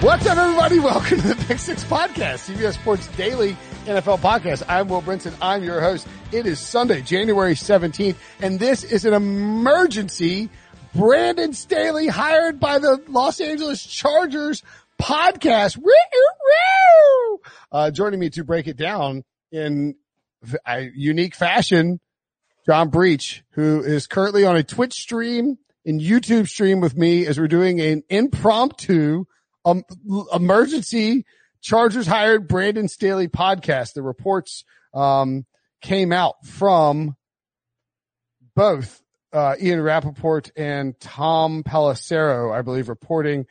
What's up, everybody? Welcome to the Pick Six Podcast, CBS Sports Daily NFL Podcast. I'm Will Brinson. I'm your host. It is Sunday, January 17th, and this is an emergency Brandon Staley hired by the Los Angeles Chargers podcast. Uh, joining me to break it down in a unique fashion, John Breech, who is currently on a Twitch stream and YouTube stream with me as we're doing an impromptu um, emergency Chargers hired Brandon Staley podcast. The reports um, came out from both uh, Ian Rapoport and Tom Pelissero, I believe, reporting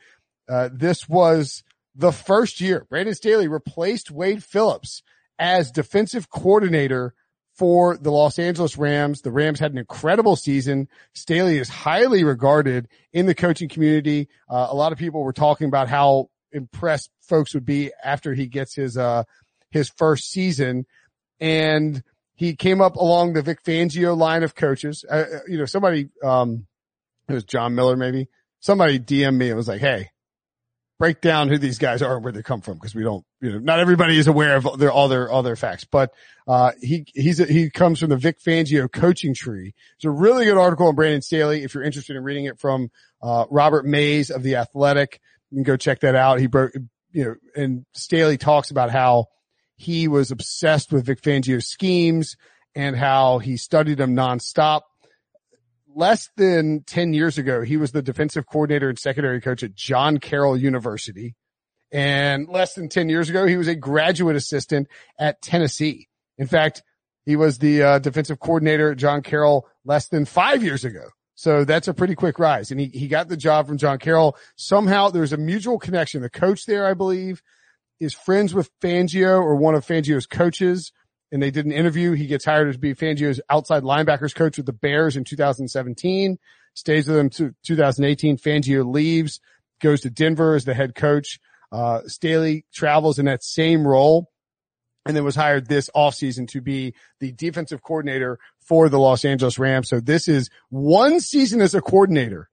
uh, this was the first year Brandon Staley replaced Wade Phillips as defensive coordinator for the Los Angeles Rams. The Rams had an incredible season. Staley is highly regarded in the coaching community. Uh, a lot of people were talking about how impressed folks would be after he gets his, uh, his first season. And he came up along the Vic Fangio line of coaches. Uh, uh you know, somebody, um, it was John Miller, maybe somebody DM me and was like, Hey, break down who these guys are and where they come from because we don't, you know, not everybody is aware of their, all their, all their facts, but, uh, he, he's, a, he comes from the Vic Fangio coaching tree. It's a really good article on Brandon Staley. If you're interested in reading it from, uh, Robert Mays of the Athletic, you can go check that out. He broke, you know, and Staley talks about how he was obsessed with Vic Fangio's schemes and how he studied them nonstop less than 10 years ago, he was the defensive coordinator and secondary coach at John Carroll University. And less than 10 years ago, he was a graduate assistant at Tennessee. In fact, he was the uh, defensive coordinator at John Carroll less than five years ago. So that's a pretty quick rise. And he, he got the job from John Carroll. Somehow there's a mutual connection. The coach there, I believe, is friends with Fangio or one of Fangio's coaches and they did an interview. He gets hired to be Fangio's outside linebackers coach with the Bears in 2017, stays with them to 2018. Fangio leaves, goes to Denver as the head coach. Uh, Staley travels in that same role and then was hired this offseason to be the defensive coordinator for the Los Angeles Rams. So this is one season as a coordinator.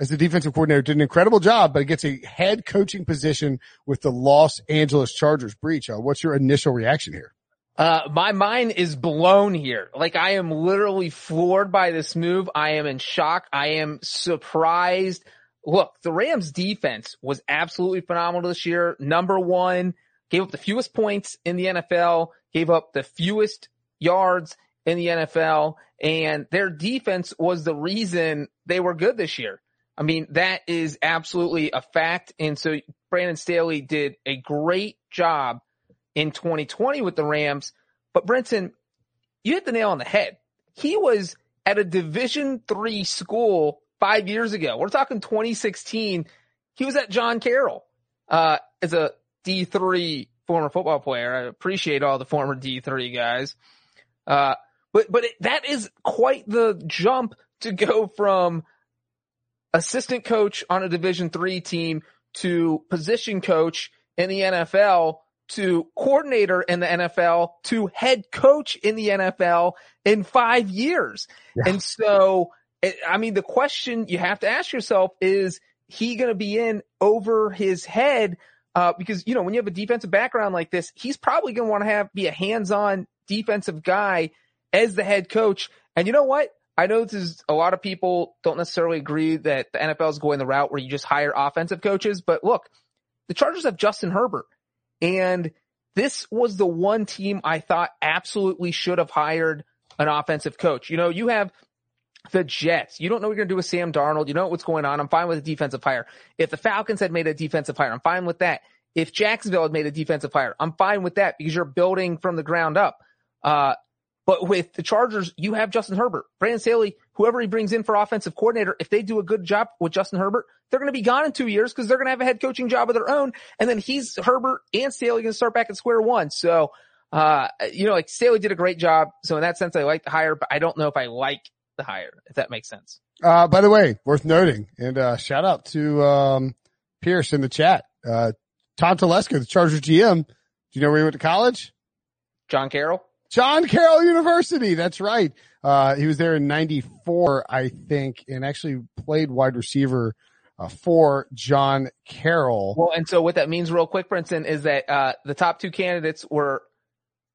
As the defensive coordinator did an incredible job, but he gets a head coaching position with the Los Angeles Chargers Breech. Uh, what's your initial reaction here? Uh, my mind is blown here. Like I am literally floored by this move. I am in shock. I am surprised. Look, the Rams defense was absolutely phenomenal this year. Number one, gave up the fewest points in the NFL, gave up the fewest yards in the NFL, and their defense was the reason they were good this year. I mean, that is absolutely a fact. And so Brandon Staley did a great job in 2020 with the Rams. But Brinson, you hit the nail on the head. He was at a division three school five years ago. We're talking 2016. He was at John Carroll, uh, as a D3 former football player. I appreciate all the former D3 guys. Uh, but, but it, that is quite the jump to go from assistant coach on a division three team to position coach in the NFL to coordinator in the NFL to head coach in the NFL in five years. Yeah. And so, I mean, the question you have to ask yourself is he going to be in over his head Uh, because, you know, when you have a defensive background like this, he's probably going to want to have, be a hands-on defensive guy as the head coach. And you know what? I know this is a lot of people don't necessarily agree that the NFL is going the route where you just hire offensive coaches, but look, the Chargers have Justin Herbert and this was the one team I thought absolutely should have hired an offensive coach. You know, you have the Jets. You don't know what you're going to do with Sam Darnold. You know what's going on. I'm fine with a defensive hire. If the Falcons had made a defensive hire, I'm fine with that. If Jacksonville had made a defensive hire, I'm fine with that because you're building from the ground up. Uh, but with the Chargers, you have Justin Herbert, Brandon Staley, whoever he brings in for offensive coordinator. If they do a good job with Justin Herbert, they're going to be gone in two years because they're going to have a head coaching job of their own. And then he's Herbert and Staley going to start back at square one. So, uh, you know, like Staley did a great job. So in that sense, I like the hire, but I don't know if I like the hire, if that makes sense. Uh, by the way, worth noting and, uh, shout out to, um, Pierce in the chat. Uh, Tom Telesco, the Chargers GM. Do you know where he went to college? John Carroll. John Carroll University. That's right. Uh, he was there in 94, I think, and actually played wide receiver uh, for John Carroll. Well, and so what that means real quick, Brinson, is that, uh, the top two candidates were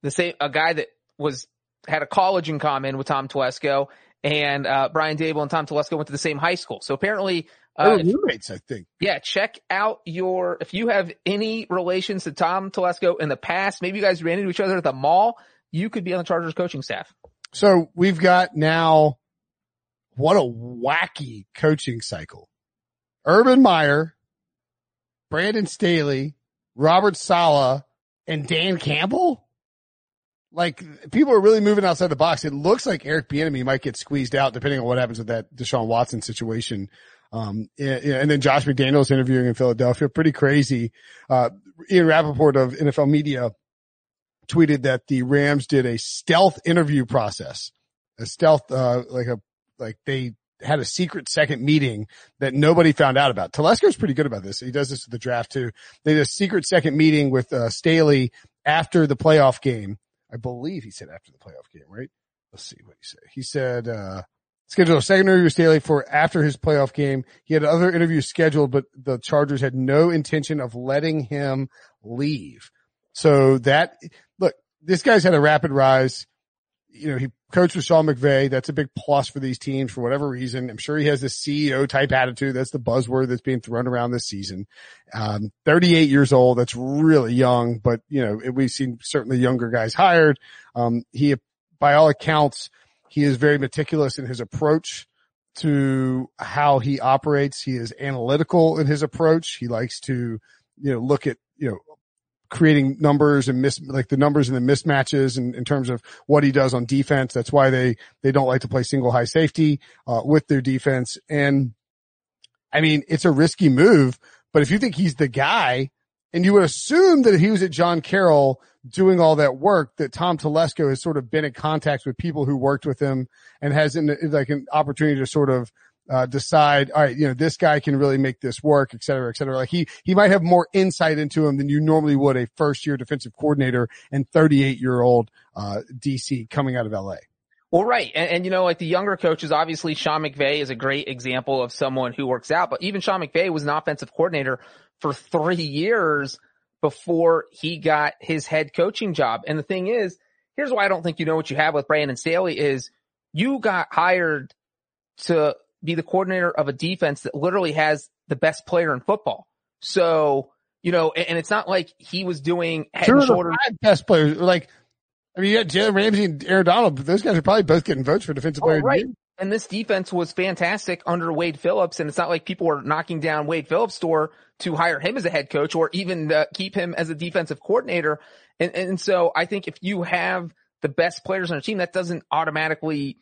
the same, a guy that was, had a college in common with Tom Telesco and, uh, Brian Daboll and Tom Telesco went to the same high school. So apparently, uh, roommates, I think. Yeah, check out your, if you have any relations to Tom Telesco in the past, maybe you guys ran into each other at the mall, you could be on the Chargers coaching staff. So we've got now, what a wacky coaching cycle. Urban Meyer, Brandon Staley, Robert Saleh, and Dan Campbell. Like people are really moving outside the box. It looks like Eric Bieniemy might get squeezed out depending on what happens with that Deshaun Watson situation. Um, and then Josh McDaniels interviewing in Philadelphia. Pretty crazy. Uh, Ian Rapoport of NFL media tweeted that the Rams did a stealth interview process, a stealth, uh, like a, like they had a secret second meeting that nobody found out about. Telesco's pretty good about this. He does this at the draft too. They did a secret second meeting with, uh, Staley after the playoff game. I believe he said after the playoff game, right? Let's see what he said. He said, uh, scheduled a second interview with Staley for after his playoff game. He had other interviews scheduled, but the Chargers had no intention of letting him leave. So that, look, this guy's had a rapid rise. You know, he coached with Sean McVay. That's a big plus for these teams for whatever reason. I'm sure he has this CEO type attitude. That's the buzzword that's being thrown around this season. Um, 38 years old. That's really young, but you know, we've seen certainly younger guys hired. Um, he, by all accounts, he is very meticulous in his approach to how he operates. He is analytical in his approach. He likes to, you know, look at, you know, creating numbers and miss, like the numbers and the mismatches in, in terms of what he does on defense. That's why they, they don't like to play single high safety, uh, with their defense. And I mean, it's a risky move, but if you think he's the guy and you would assume that if he was at John Carroll doing all that work, that Tom Telesco has sort of been in contact with people who worked with him and has in, like an opportunity to sort of uh, decide, all right, you know, this guy can really make this work, et cetera, et cetera. Like he, he might have more insight into him than you normally would a first year defensive coordinator and 38 year old, uh, DC coming out of LA. Well, right. And, and, you know, like the younger coaches, obviously Sean McVay is a great example of someone who works out, but even Sean McVay was an offensive coordinator for three years before he got his head coaching job. And the thing is, here's why I don't think you know what you have with Brandon Staley is you got hired to be the coordinator of a defense that literally has the best player in football. So, you know, and, and it's not like he was doing head Sure, and shoulders. best players, like, I mean, you got Jalen Ramsey and Aaron Donald, but those guys are probably both getting votes for defensive Oh, player. right. And this defense was fantastic under Wade Phillips. And it's not like people were knocking down Wade Phillips' door to hire him as a head coach or even uh, keep him as a defensive coordinator. And, and so I think if you have the best players on a team, that doesn't automatically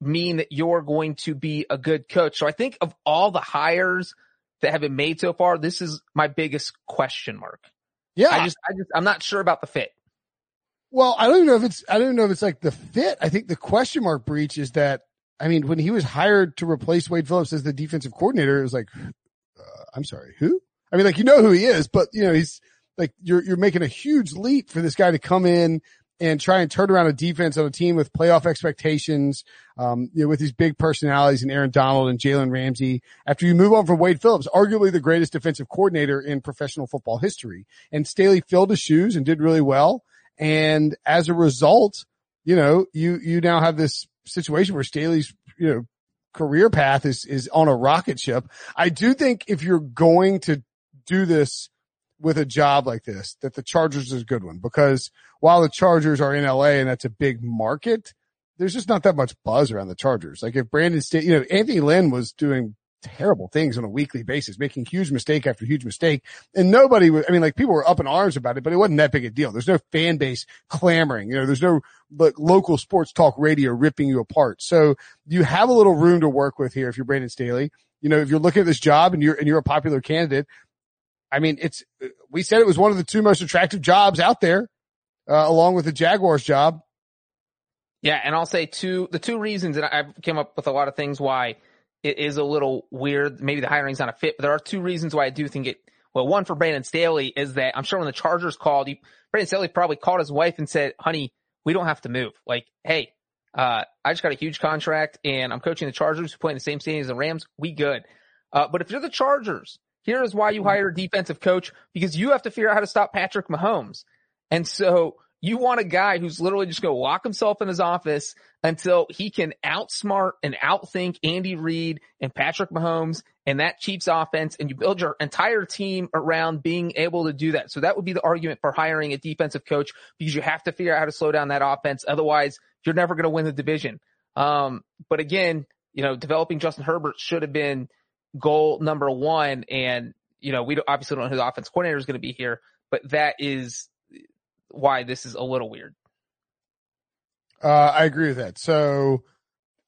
mean that you're going to be a good coach. So I think of all the hires that have been made so far, this is my biggest question mark. Yeah. I just, I just, I'm not sure about the fit. Well, I don't even know if it's, I don't even know if it's like the fit. I think the question mark Breech is that, I mean, when he was hired to replace Wade Phillips as the defensive coordinator, it was like, uh, I'm sorry, who? I mean, like, you know who he is, but you know, he's like, you're, you're making a huge leap for this guy to come in and try and turn around a defense on a team with playoff expectations, um, you know, with these big personalities and Aaron Donald and Jalen Ramsey. After you move on from Wade Phillips, arguably the greatest defensive coordinator in professional football history, and Staley filled his shoes and did really well. And as a result, you know, you you now have this situation where Staley's you know career path is is on a rocket ship. I do think if you're going to do this with a job like this, that the Chargers is a good one because while the Chargers are in LA and that's a big market, there's just not that much buzz around the Chargers. Like if Brandon State, you know, Anthony Lynn was doing terrible things on a weekly basis, making huge mistake after huge mistake. And nobody was, I mean, like people were up in arms about it, but it wasn't that big a deal. There's no fan base clamoring, you know, there's no like local sports talk radio ripping you apart. So you have a little room to work with here if you're Brandon Staley. You know, if you're looking at this job and you're, and you're a popular candidate, I mean, it's, we said it was one of the two most attractive jobs out there, uh, along with the Jaguars job. Yeah. And I'll say two, the two reasons and I've came up with a lot of things why it is a little weird. Maybe the hiring's not a fit, but there are two reasons why I do think it, well, one for Brandon Staley is that I'm sure when the Chargers called, he, Brandon Staley probably called his wife and said, honey, we don't have to move. Like, hey, uh, I just got a huge contract and I'm coaching the Chargers who play in the same stadium as the Rams. We good. Uh, but if you're the Chargers, here is why you hire a defensive coach because you have to figure out how to stop Patrick Mahomes. And so you want a guy who's literally just going to lock himself in his office until he can outsmart and outthink Andy Reid and Patrick Mahomes and that Chiefs offense. And you build your entire team around being able to do that. So that would be the argument for hiring a defensive coach because you have to figure out how to slow down that offense. Otherwise you're never going to win the division. Um, but again, you know, developing Justin Herbert should have been goal number one. And, you know, we don't, obviously don't know who the offense coordinator is going to be here, but that is why this is a little weird. Uh, I agree with that. So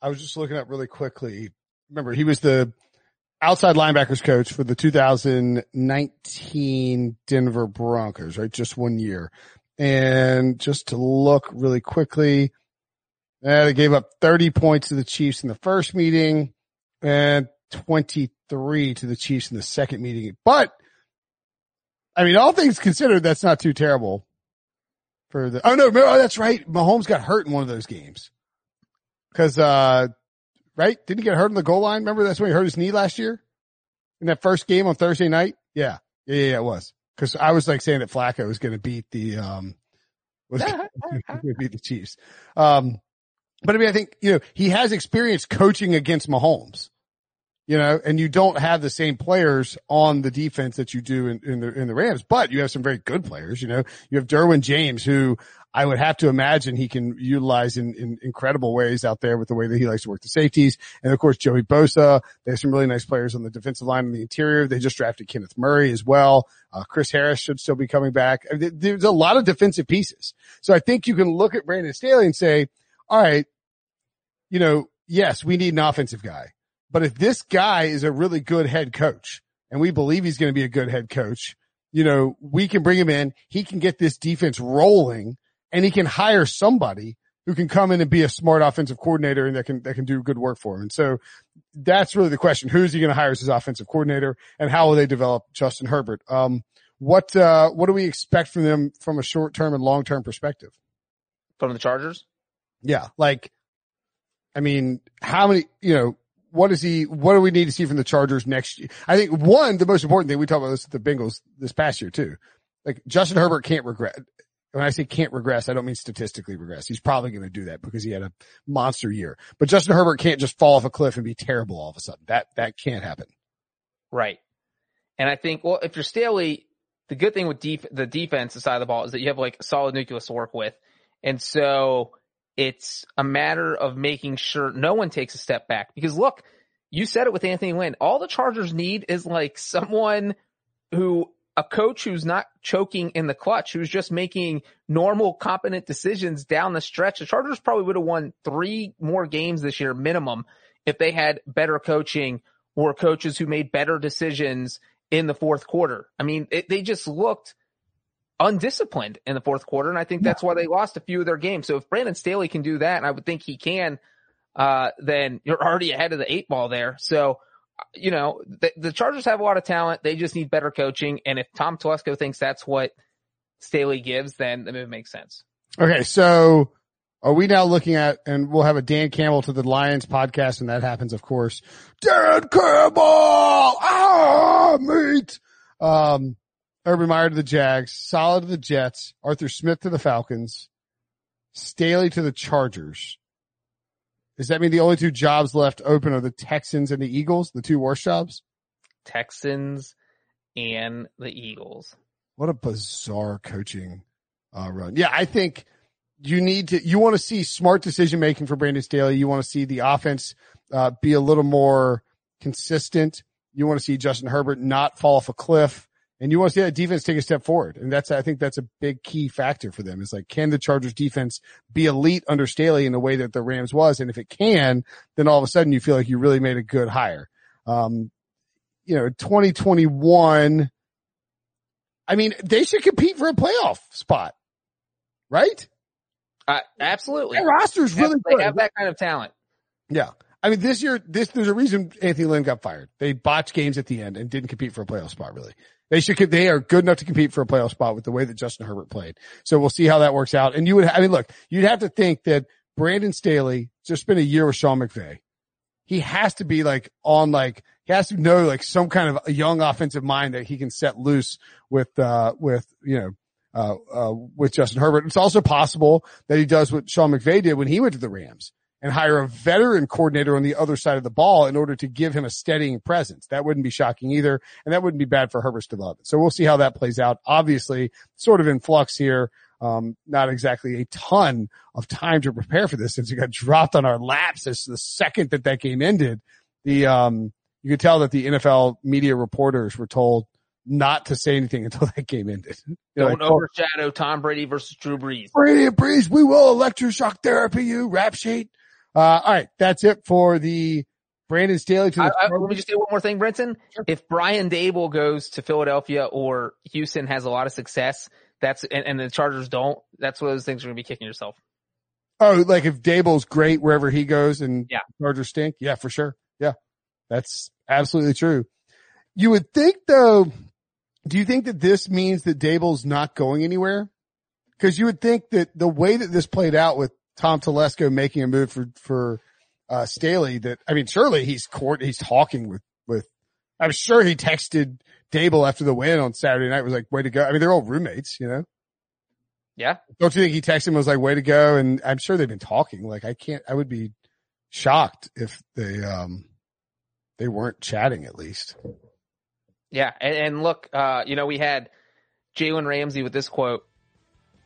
I was just looking up really quickly. Remember, he was the outside linebackers coach for the 2019 Denver Broncos, right? Just one year. And just to look really quickly, uh, they gave up 30 points to the Chiefs in the first meeting and 23 to the Chiefs in the second meeting. But I mean, all things considered, that's not too terrible for the, oh no, oh, that's right. Mahomes got hurt in one of those games. Cause, uh, right? Didn't he get hurt on the goal line? Remember that's when he hurt his knee last year in that first game on Thursday night? Yeah. Yeah, yeah, it was. Cause I was like saying that Flacco was going to beat the, um, was going to beat the Chiefs. Um, but I mean, I think, you know, he has experience coaching against Mahomes you know, and you don't have the same players on the defense that you do in, in the, in the Rams, but you have some very good players, you know, you have Derwin James, who I would have to imagine he can utilize in, in incredible ways out there with the way that he likes to work the safeties. And of course, Joey Bosa. They have some really nice players on the defensive line in the interior. They just drafted Kenneth Murray as well. Uh, Chris Harris should still be coming back. There's a lot of defensive pieces. So I think you can look at Brandon Staley and say, all right, you know, yes, we need an offensive guy but if this guy is a really good head coach and we believe he's going to be a good head coach, you know, we can bring him in. He can get this defense rolling and he can hire somebody who can come in and be a smart offensive coordinator and that can, that can do good work for him. And so that's really the question. Who's he going to hire as his offensive coordinator and how will they develop Justin Herbert? Um, what, uh, what do we expect from them from a short term and long term perspective? From the Chargers? Yeah. Like, I mean, how many, you know, what is he, what do we need to see from the Chargers next year? I think one, the most important thing, we talked about this the Bengals this past year too. Like Justin Herbert can't regret. When I say can't regress, I don't mean statistically regress. He's probably going to do that because he had a monster year. But Justin Herbert can't just fall off a cliff and be terrible all of a sudden. That, that can't happen. Right. And I think, well, if you're Staley, the good thing with def- the defense side of the ball is that you have like a solid nucleus to work with. And so it's a matter of making sure no one takes a step back because look, you said it with Anthony Lynn. All the Chargers need is like someone who a coach who's not choking in the clutch, who's just making normal, competent decisions down the stretch. The Chargers probably would have won three more games this year minimum if they had better coaching or coaches who made better decisions in the fourth quarter. I mean, it, they just looked undisciplined in the fourth quarter. And I think that's why they lost a few of their games. So if Brandon Staley can do that, and I would think he can, uh, then you're already ahead of the eight ball there. So, you know, the, the Chargers have a lot of talent. They just need better coaching. And if Tom Telesco thinks that's what Staley gives, then the move makes sense. Okay, so are we now looking at, and we'll have a Dan Campbell to the Lions podcast, and that happens, of course. Dan Campbell, ah, mate. Um, Urban Meyer to the Jags, Saleh to the Jets, Arthur Smith to the Falcons, Staley to the Chargers. Does that mean the only two jobs left open are the Texans and the Eagles, the two worst jobs? Texans and the Eagles. What a bizarre coaching uh, run. Yeah, I think you need to, you want to see smart decision making for Brandon Staley. You want to see the offense uh, be a little more consistent. You want to see Justin Herbert not fall off a cliff and you want to see that defense take a step forward. And that's, I think that's a big key factor for them is like, can the Chargers defense be elite under Staley in the way that the Rams was? And if it can, then all of a sudden you feel like you really made a good hire. Um, you know, 2021, I mean, they should compete for a playoff spot, right? Uh, absolutely. Their roster's really they good. have that kind of talent. Yeah. I mean, this year, this, there's a reason Anthony Lynn got fired. They botched games at the end and didn't compete for a playoff spot, really. They should, they are good enough to compete for a playoff spot with the way that Justin Herbert played. So we'll see how that works out. And you would, I mean, look, you'd have to think that Brandon Staley just spent a year with Sean McVay. He has to be like on like, he has to know like some kind of a young offensive mind that he can set loose with, uh, with, you know, uh, uh, with Justin Herbert. It's also possible that he does what Sean McVay did when he went to the Rams and hire a veteran coordinator on the other side of the ball in order to give him a steadying presence. That wouldn't be shocking either. And that wouldn't be bad for Herbert's development. So we'll see how that plays out. Obviously sort of in flux here. Um, not exactly a ton of time to prepare for this since it got dropped on our laps as the second that that game ended. The, um, you could tell that the NFL media reporters were told not to say anything until that game ended. They're Don't like, "Oh, overshadow Tom Brady versus Drew Brees. Brady and Brees, we will electroshock therapy you, rap sheet. Uh, all right. That's it for the Brandon Staley to I, the I, let me just say one more thing, Brinson. Sure. If Brian Daboll goes to Philadelphia or Houston has a lot of success, that's and, and the Chargers don't. That's one of those things you're gonna be kicking yourself. Oh, like if Daboll's great wherever he goes and Yeah. Chargers stink. Yeah, for sure. Yeah. That's absolutely true. You would think though, do you think that this means that Daboll's not going anywhere? Cause you would think that the way that this played out with Tom Telesco making a move for, for, uh, Staley that, I mean, surely he's court, he's talking with, with, I'm sure he texted Daboll after the win on Saturday night was like, way to go. I mean, they're all roommates, you know? Yeah. Don't you think he texted him was like, way to go? And I'm sure they've been talking. Like I can't, I would be shocked if they, um, they weren't chatting at least. Yeah. And, and look, uh, you know, we had Jalen Ramsey with this quote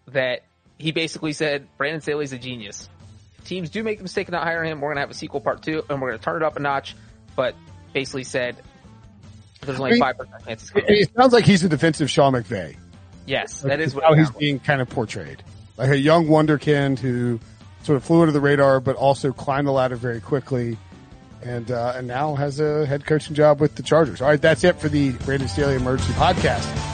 that he basically said, Brandon Staley's a genius. Teams do make the mistake of not hiring him. We're going to have a sequel part two and we're going to turn it up a notch, but basically said there's only 5% chances. It, it sounds like he's a defensive Sean McVay. Yes, that is what how he's like. being kind of portrayed. Like a young wonderkind who sort of flew under the radar, but also climbed the ladder very quickly. And, uh, and now has a head coaching job with the Chargers. All right. That's it for the Brandon Staley Emergency Podcast.